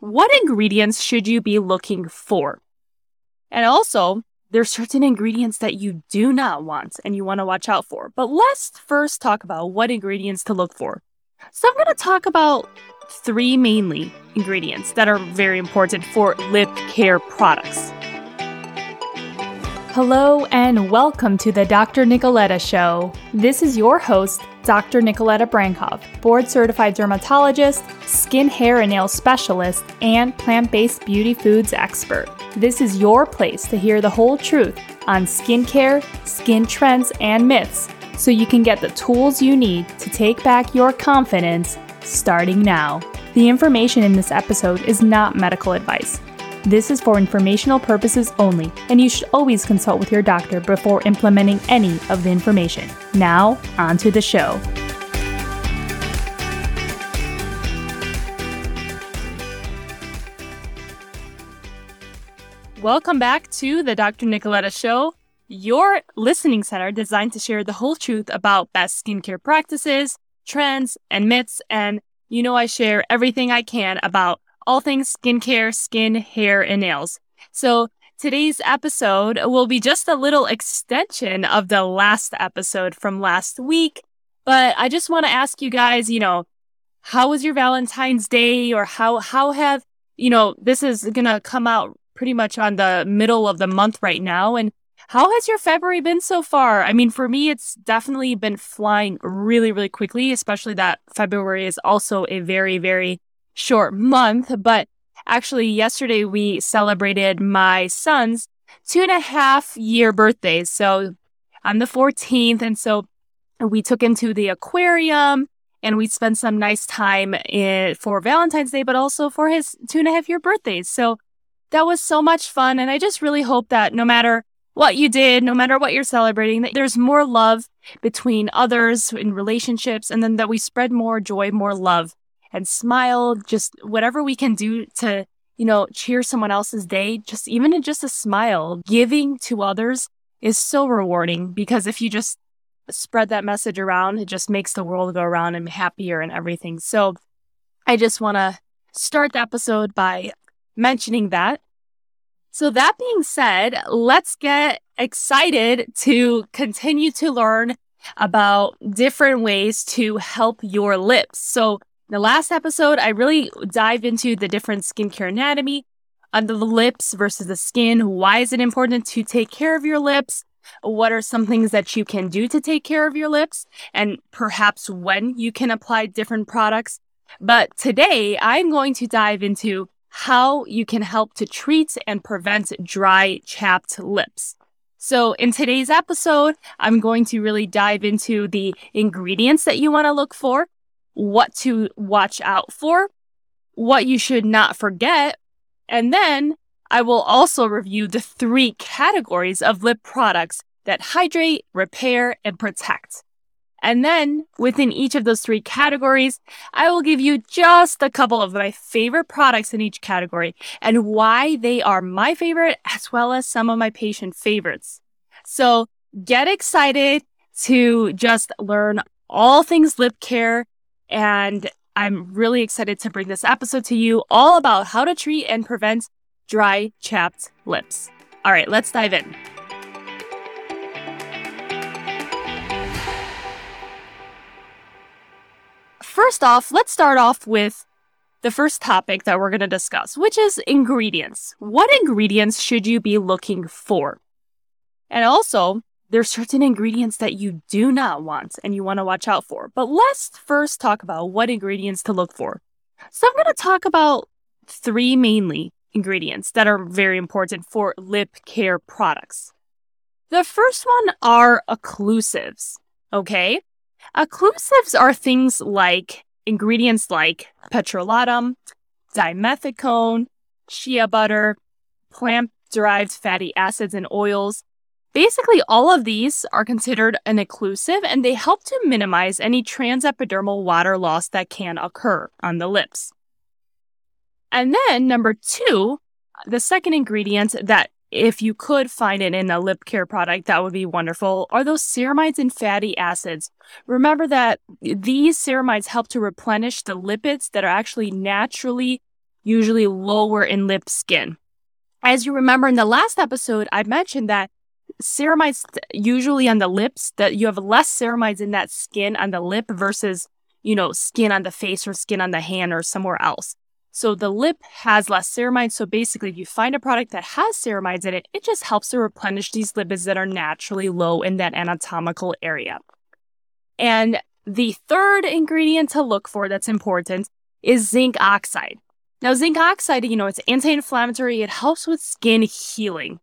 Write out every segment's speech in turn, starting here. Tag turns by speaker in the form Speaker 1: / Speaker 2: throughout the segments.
Speaker 1: what ingredients should you be looking for? And also, there's certain ingredients that you do not want and you want to watch out for. But let's first talk about what ingredients to look for. So I'm going to talk about three mainly ingredients that are very important for lip care products.
Speaker 2: Hello and welcome to the Dr. Nicoletta Show. This is your host, Dr. Nicoletta Brankov, board certified dermatologist, skin, hair, and nail specialist, and plant based beauty foods expert. This is your place to hear the whole truth on skincare, skin trends, and myths so you can get the tools you need to take back your confidence starting now. The information in this episode is not medical advice. This is for informational purposes only, and you should always consult with your doctor before implementing any of the information. Now, on to the show.
Speaker 1: Welcome back to the Dr. Nicoletta Show, your listening center designed to share the whole truth about best skincare practices, trends, and myths. And you know, I share everything I can about all things skincare, skin, hair, and nails. So today's episode will be just a little extension of the last episode from last week. But I just want to ask you guys, you know, how was your Valentine's Day or how, how have, you know, this is going to come out pretty much on the middle of the month right now. And how has your February been so far? I mean, for me, it's definitely been flying really, really quickly, especially that February is also a very, very short month, but actually yesterday we celebrated my son's two and a half year birthday. So on the 14th. And so we took him to the aquarium and we spent some nice time in, for Valentine's Day, but also for his two and a half year birthday. So that was so much fun. And I just really hope that no matter what you did, no matter what you're celebrating, that there's more love between others in relationships and then that we spread more joy, more love and smile, just whatever we can do to, you know, cheer someone else's day, just even in just a smile, giving to others is so rewarding because if you just spread that message around, it just makes the world go around and happier and everything. So I just want to start the episode by mentioning that. So that being said, let's get excited to continue to learn about different ways to help your lips. So the last episode, I really dive into the different skincare anatomy under the lips versus the skin. Why is it important to take care of your lips? What are some things that you can do to take care of your lips? And perhaps when you can apply different products. But today, I'm going to dive into how you can help to treat and prevent dry, chapped lips. So, in today's episode, I'm going to really dive into the ingredients that you want to look for what to watch out for, what you should not forget, and then I will also review the three categories of lip products that hydrate, repair, and protect. And then within each of those three categories, I will give you just a couple of my favorite products in each category and why they are my favorite as well as some of my patient favorites. So get excited to just learn all things lip care and I'm really excited to bring this episode to you all about how to treat and prevent dry, chapped lips. All right, let's dive in. First off, let's start off with the first topic that we're going to discuss, which is ingredients. What ingredients should you be looking for? And also, there's certain ingredients that you do not want and you want to watch out for. But let's first talk about what ingredients to look for. So I'm going to talk about three mainly ingredients that are very important for lip care products. The first one are occlusives. Okay. Occlusives are things like ingredients like petrolatum, dimethicone, shea butter, plant derived fatty acids and oils, Basically, all of these are considered an occlusive and they help to minimize any transepidermal water loss that can occur on the lips. And then, number two, the second ingredient that if you could find it in a lip care product, that would be wonderful, are those ceramides and fatty acids. Remember that these ceramides help to replenish the lipids that are actually naturally usually lower in lip skin. As you remember in the last episode, I mentioned that ceramides usually on the lips that you have less ceramides in that skin on the lip versus you know skin on the face or skin on the hand or somewhere else. So the lip has less ceramides so basically if you find a product that has ceramides in it it just helps to replenish these lipids that are naturally low in that anatomical area. And the third ingredient to look for that's important is zinc oxide. Now zinc oxide you know it's anti-inflammatory. It helps with skin healing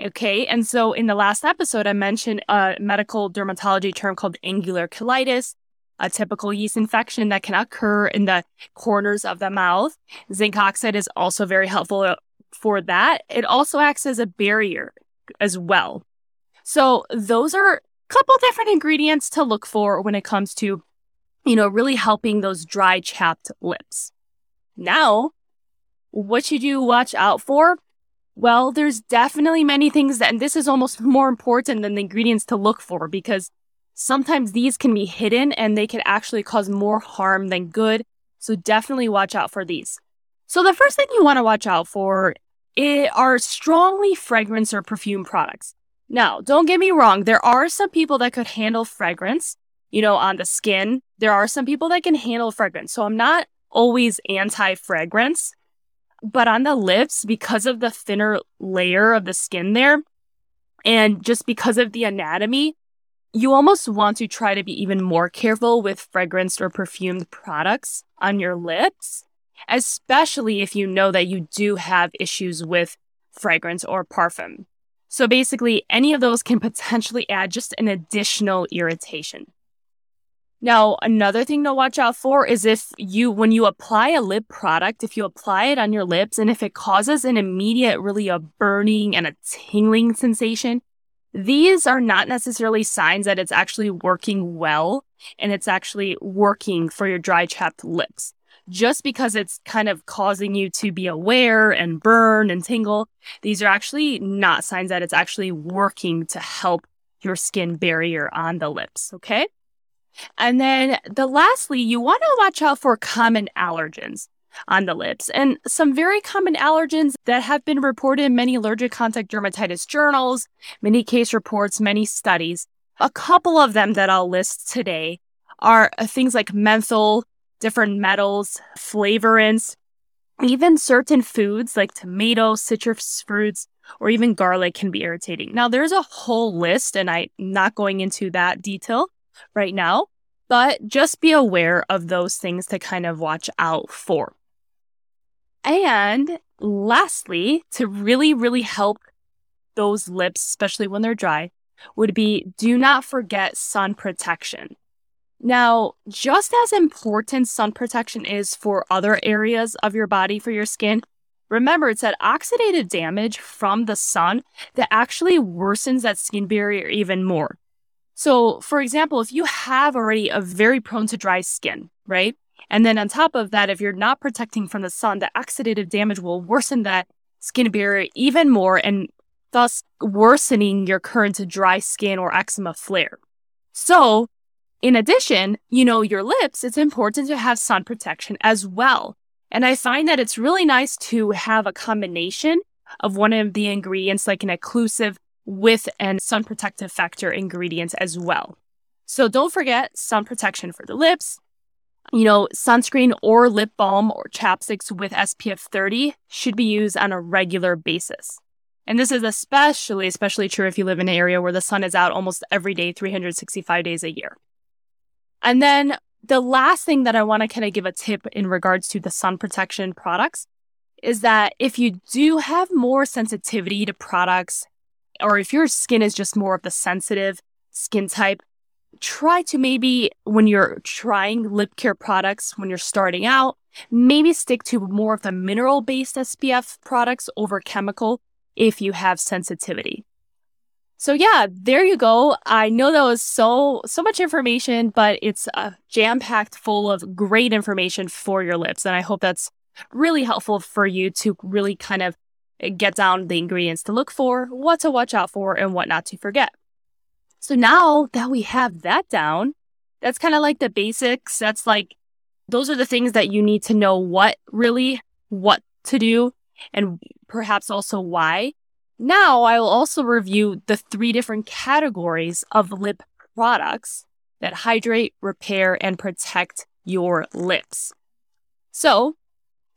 Speaker 1: Okay. And so in the last episode, I mentioned a medical dermatology term called angular cheilitis, a typical yeast infection that can occur in the corners of the mouth. Zinc oxide is also very helpful uh, for that. It also acts as a barrier as well. So those are a couple different ingredients to look for when it comes to, you know, really helping those dry, chapped lips. Now, what should you watch out for? Well, there's definitely many things that, and this is almost more important than the ingredients to look for because sometimes these can be hidden and they can actually cause more harm than good. So definitely watch out for these. So the first thing you want to watch out for are strongly fragrance or perfume products. Now, don't get me wrong, there are some people that could handle fragrance, you know, on the skin. There are some people that can handle fragrance. So I'm not always anti fragrance. But on the lips, because of the thinner layer of the skin there, and just because of the anatomy, you almost want to try to be even more careful with fragranced or perfumed products on your lips, especially if you know that you do have issues with fragrance or parfum. So basically, any of those can potentially add just an additional irritation. Now, another thing to watch out for is if you, when you apply a lip product, if you apply it on your lips and if it causes an immediate, really a burning and a tingling sensation, these are not necessarily signs that it's actually working well and it's actually working for your dry, chapped lips. Just because it's kind of causing you to be aware and burn and tingle, these are actually not signs that it's actually working to help your skin barrier on the lips. Okay. And then the lastly, you want to watch out for common allergens on the lips and some very common allergens that have been reported in many allergic contact dermatitis journals, many case reports, many studies. A couple of them that I'll list today are uh, things like menthol, different metals, flavorants, even certain foods like tomatoes, citrus fruits, or even garlic can be irritating. Now, there's a whole list, and I'm not going into that detail, right now, but just be aware of those things to kind of watch out for. And lastly, to really, really help those lips, especially when they're dry, would be do not forget sun protection. Now, just as important sun protection is for other areas of your body for your skin, remember it's that oxidative damage from the sun that actually worsens that skin barrier even more. So, for example, if you have already a very prone to dry skin, right? And then on top of that, if you're not protecting from the sun, the oxidative damage will worsen that skin barrier even more and thus worsening your current dry skin or eczema flare. So, in addition, you know, your lips, it's important to have sun protection as well. And I find that it's really nice to have a combination of one of the ingredients, like an occlusive with an sun protective factor ingredients as well. So don't forget sun protection for the lips. You know, sunscreen or lip balm or chapsticks with SPF 30 should be used on a regular basis. And this is especially, especially true if you live in an area where the sun is out almost every day, 365 days a year. And then the last thing that I want to kind of give a tip in regards to the sun protection products is that if you do have more sensitivity to products or if your skin is just more of the sensitive skin type, try to maybe when you're trying lip care products, when you're starting out, maybe stick to more of the mineral based SPF products over chemical if you have sensitivity. So yeah, there you go. I know that was so so much information, but it's uh, jam packed full of great information for your lips, and I hope that's really helpful for you to really kind of get down the ingredients to look for, what to watch out for, and what not to forget. So now that we have that down, that's kind of like the basics. That's like, those are the things that you need to know what really what to do and perhaps also why. Now I will also review the three different categories of lip products that hydrate, repair, and protect your lips. So,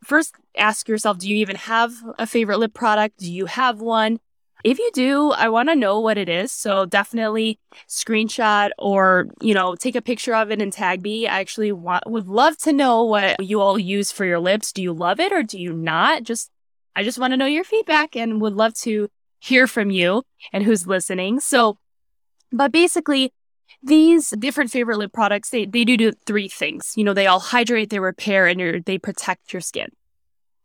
Speaker 1: first ask yourself do you even have a favorite lip product? Do you have one? If you do, I want to know what it is. So definitely screenshot or, you know, take a picture of it and tag me. I actually want, would love to know what you all use for your lips. Do you love it or do you not? Just, I just want to know your feedback and would love to hear from you and who's listening. So, but basically, these different favorite lip products, they, they do, do three things. You know, they all hydrate, they repair, and they protect your skin.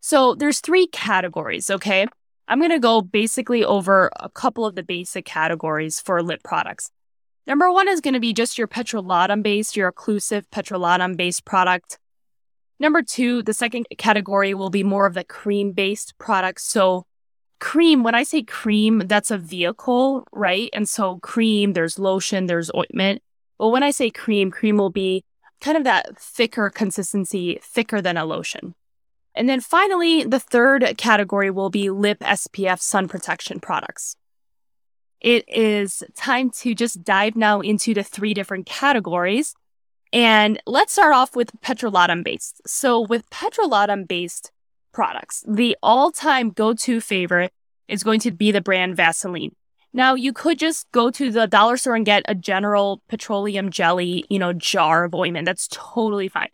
Speaker 1: So there's three categories, okay? I'm going to go basically over a couple of the basic categories for lip products. Number one is going to be just your petrolatum based, your occlusive petrolatum based product. Number two, the second category will be more of the cream based products. So, cream, when I say cream, that's a vehicle, right? And so, cream, there's lotion, there's ointment. But when I say cream, cream will be kind of that thicker consistency, thicker than a lotion. And then finally, the third category will be lip SPF sun protection products. It is time to just dive now into the three different categories. And let's start off with petrolatum based. So, with petrolatum based products, the all time go to favorite is going to be the brand Vaseline. Now, you could just go to the dollar store and get a general petroleum jelly, you know, jar of ointment. That's totally fine.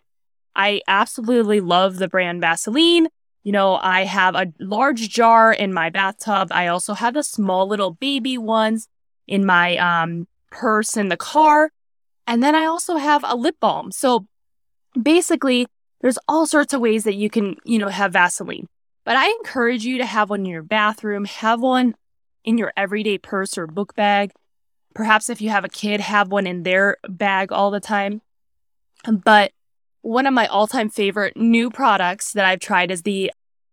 Speaker 1: I absolutely love the brand Vaseline. You know, I have a large jar in my bathtub. I also have the small little baby ones in my um, purse in the car. And then I also have a lip balm. So basically, there's all sorts of ways that you can, you know, have Vaseline. But I encourage you to have one in your bathroom, have one in your everyday purse or book bag. Perhaps if you have a kid, have one in their bag all the time. But one of my all time favorite new products that I've tried is the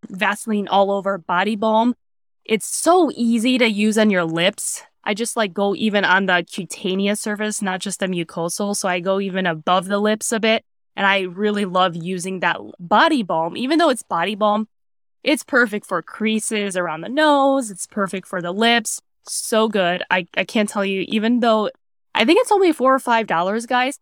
Speaker 1: Vaseline All Over Body Balm. It's so easy to use on your lips. I just like go even on the cutaneous surface, not just the mucosal. So I go even above the lips a bit. And I really love using that body balm. Even though it's body balm, it's perfect for creases around the nose. It's perfect for the lips. So good. I, I can't tell you, even though I think it's only four or five dollars, guys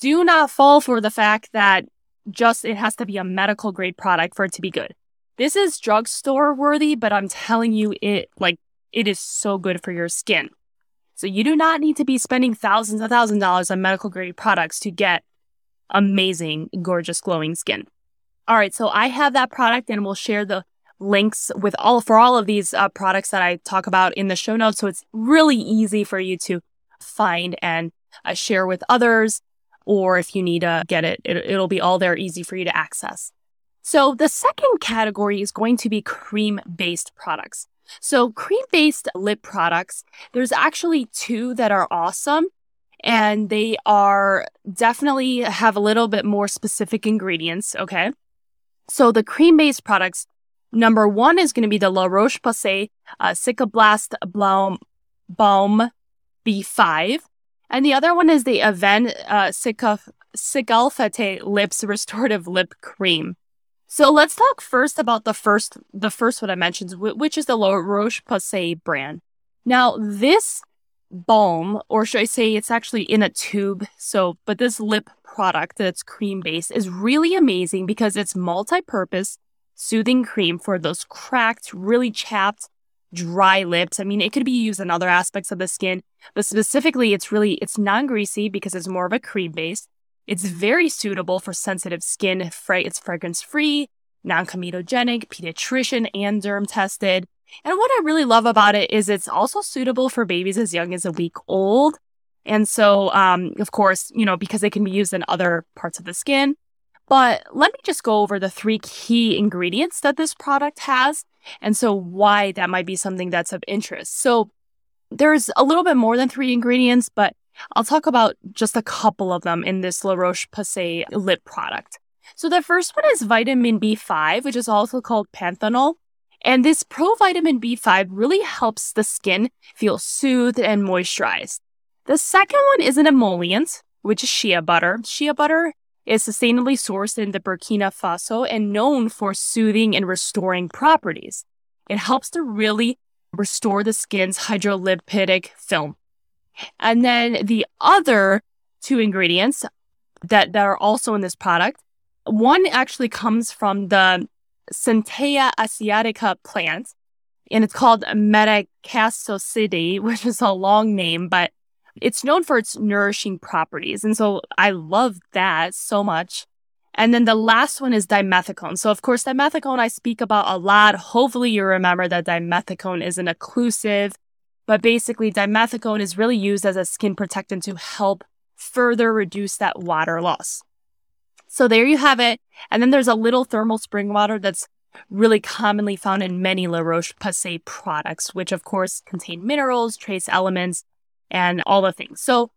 Speaker 1: do not fall for the fact that just it has to be a medical grade product for it to be good. This is drugstore worthy, but I'm telling you, it like it is so good for your skin. So you do not need to be spending thousands of thousands of dollars on medical grade products to get amazing, gorgeous, glowing skin. All right, so I have that product, and we'll share the links with all for all of these uh, products that I talk about in the show notes. So it's really easy for you to find and uh, share with others or if you need to get it, it it'll be all there easy for you to access. So the second category is going to be cream based products. So cream based lip products, there's actually two that are awesome and they are definitely have a little bit more specific ingredients. Okay. So the cream based products, number one is going to be the La Roche Posay uh, Cicaplast Balm B5. And the other one is the Avène uh, Lips Restorative Lip Cream. So let's talk first about the first, the first one I mentioned, which is the La Roche-Posay brand. Now, this balm, or should I say it's actually in a tube, so, but this lip product that's cream based is really amazing because it's multi purpose soothing cream for those cracked, really chapped, dry lips. I mean, it could be used in other aspects of the skin, but specifically, it's really it's non-greasy because it's more of a cream base. It's very suitable for sensitive skin. It's fragrance free, non-comedogenic, pediatrician and derm tested. And what I really love about it is it's also suitable for babies as young as a week old. And so, um, of course, you know, because it can be used in other parts of the skin. But let me just go over the three key ingredients that this product has and so, why that might be something that's of interest. So, there's a little bit more than three ingredients, but I'll talk about just a couple of them in this La Roche Posay lip product. So, the first one is vitamin B5, which is also called panthenol. And this provitamin B5 really helps the skin feel soothed and moisturized. The second one is an emollient, which is shea butter. Shea butter is sustainably sourced in the Burkina Faso and known for soothing and restoring properties. It helps to really restore the skin's hydrolipidic film. And then the other two ingredients that, that are also in this product, one actually comes from the Centella asiatica plant, and it's called madecassoside, which is a long name, but it's known for its nourishing properties. And so I love that so much. And then the last one is dimethicone. So of course, dimethicone I speak about a lot. Hopefully you remember that dimethicone is an occlusive, but basically dimethicone is really used as a skin protectant to help further reduce that water loss. So there you have it. And then there's a little thermal spring water that's really commonly found in many La Roche-Posay products, which of course contain minerals, trace elements, and all the things. So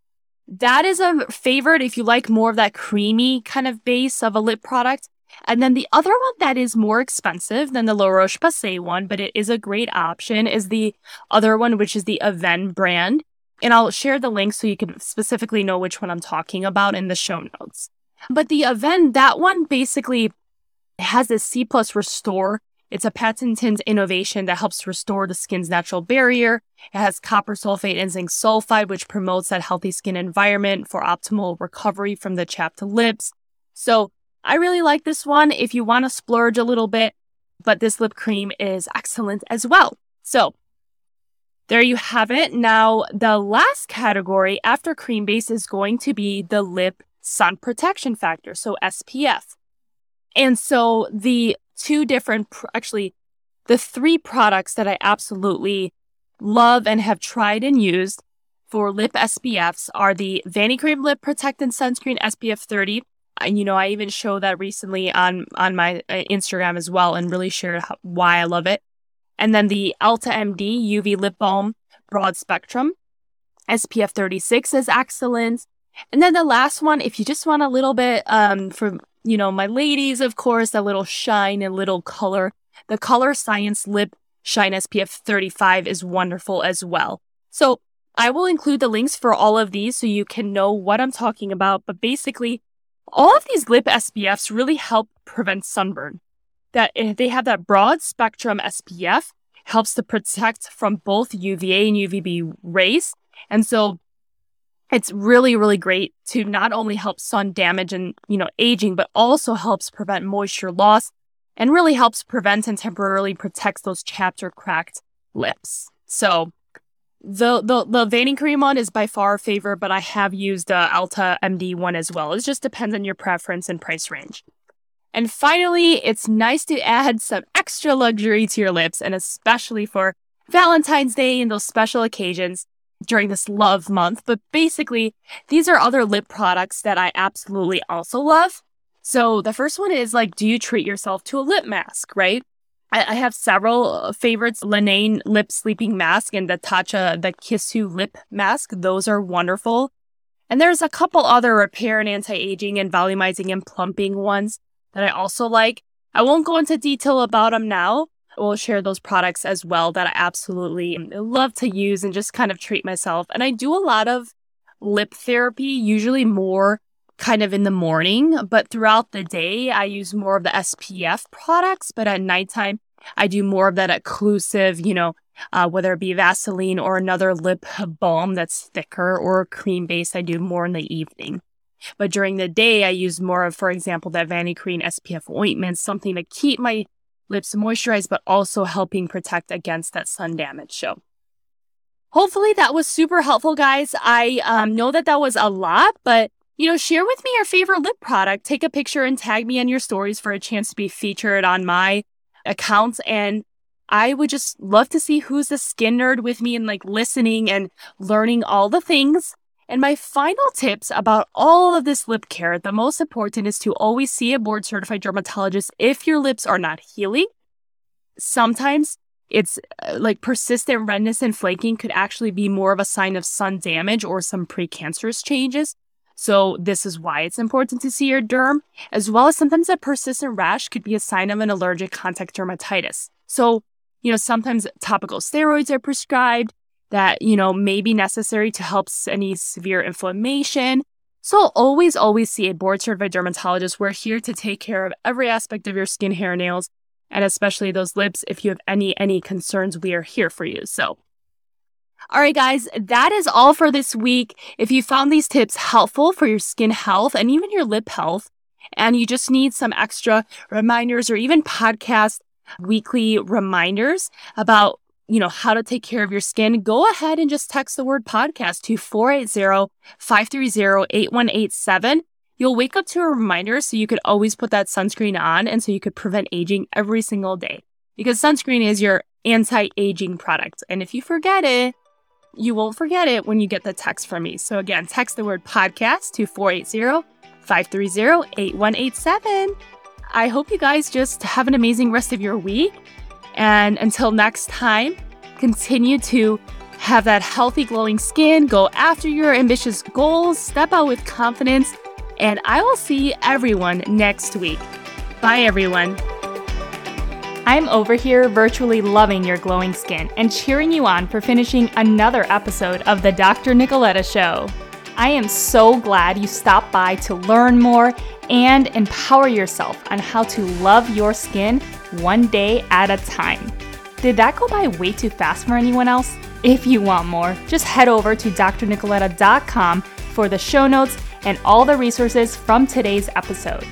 Speaker 1: that is a favorite if you like more of that creamy kind of base of a lip product. And then the other one that is more expensive than the La Roche-Posay one, but it is a great option, is the other one, which is the Avène brand. And I'll share the link so you can specifically know which one I'm talking about in the show notes. But the Avène, that one basically has this C plus restore it's a patented innovation that helps restore the skin's natural barrier. It has copper sulfate and zinc sulfide, which promotes that healthy skin environment for optimal recovery from the chapped lips. So I really like this one if you want to splurge a little bit, but this lip cream is excellent as well. So there you have it. Now, the last category after cream base is going to be the lip sun protection factor, so SPF. And so the two different, actually, the three products that I absolutely love and have tried and used for lip SPFs are the Vanicream Lip Protectant Sunscreen SPF 30. And, you know, I even showed that recently on, on my uh, Instagram as well and really shared why I love it. And then the EltaMD UV Lip Balm Broad Spectrum SPF 36 is excellent. And then the last one, if you just want a little bit um, for you know, my ladies, of course, a little shine, a little color. The Colorescience Lip Shine SPF 35 is wonderful as well. So I will include the links for all of these so you can know what I'm talking about. But basically, all of these lip SPFs really help prevent sunburn. That eh, they have that broad spectrum SPF helps to protect from both UVA and UVB rays. And so it's really, really great to not only help sun damage and, you know, aging, but also helps prevent moisture loss and really helps prevent and temporarily protects those chapped or cracked lips. So the, the, the Vanicream one is by far a favorite, but I have used the EltaMD one as well. It just depends on your preference and price range. And finally, it's nice to add some extra luxury to your lips, and especially for Valentine's Day and those special occasions, during this love month. But basically, these are other lip products that I absolutely also love. So the first one is like, do you treat yourself to a lip mask, right? I, have several uh, favorites, Laneige lip sleeping mask and the Tatcha, the Kissu lip mask. Those are wonderful. And there's a couple other repair and anti-aging and volumizing and plumping ones that I also like. I won't go into detail about them now, will share those products as well that I absolutely love to use and just kind of treat myself. And I do a lot of lip therapy, usually more kind of in the morning, but throughout the day, I use more of the SPF products. But at nighttime, I do more of that occlusive, you know, uh, whether it be Vaseline or another lip balm that's thicker or cream based, I do more in the evening. But during the day, I use more of, for example, that Vanicream SPF ointment, something to keep my lips moisturized, but also helping protect against that sun damage. So hopefully that was super helpful, guys. I um, know that that was a lot, but you know, share with me your favorite lip product. Take a picture and tag me on your stories for a chance to be featured on my accounts. And I would just love to see who's a skin nerd with me and like listening and learning all the things and my final tips about all of this lip care the most important is to always see a board certified dermatologist if your lips are not healing. Sometimes it's uh, like persistent redness and flaking could actually be more of a sign of sun damage or some precancerous changes. So, this is why it's important to see your derm, as well as sometimes a persistent rash could be a sign of an allergic contact dermatitis. So, you know, sometimes topical steroids are prescribed, that, you know, may be necessary to help any severe inflammation. So always, always see a board certified dermatologist. We're here to take care of every aspect of your skin, hair, nails, and especially those lips. If you have any, any concerns, we are here for you. So all right, guys, that is all for this week. If you found these tips helpful for your skin health and even your lip health, and you just need some extra reminders or even podcast weekly reminders about you know how to take care of your skin go ahead and just text the word podcast to 480-530-8187 you'll wake up to a reminder so you could always put that sunscreen on and so you could prevent aging every single day because sunscreen is your anti-aging product and if you forget it you won't forget it when you get the text from me. So again, text the word podcast to 480 530 8187. I hope you guys just have an amazing rest of your week. And until next time, continue to have that healthy, glowing skin, go after your ambitious goals, step out with confidence, and I will see everyone next week. Bye, everyone.
Speaker 2: I'm over here virtually loving your glowing skin and cheering you on for finishing another episode of The Dr. Nicoletta Show. I am so glad you stopped by to learn more and empower yourself on how to love your skin one day at a time. Did that go by way too fast for anyone else? If you want more, just head over to drnicoletta.com for the show notes and all the resources from today's episode.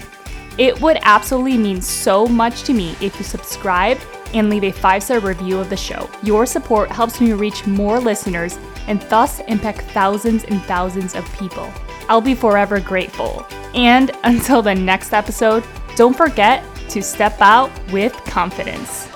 Speaker 2: It would absolutely mean so much to me if you subscribe and leave a five star review of the show. Your support helps me reach more listeners and thus impact thousands and thousands of people. I'll be forever grateful. And until the next episode, don't forget to step out with confidence.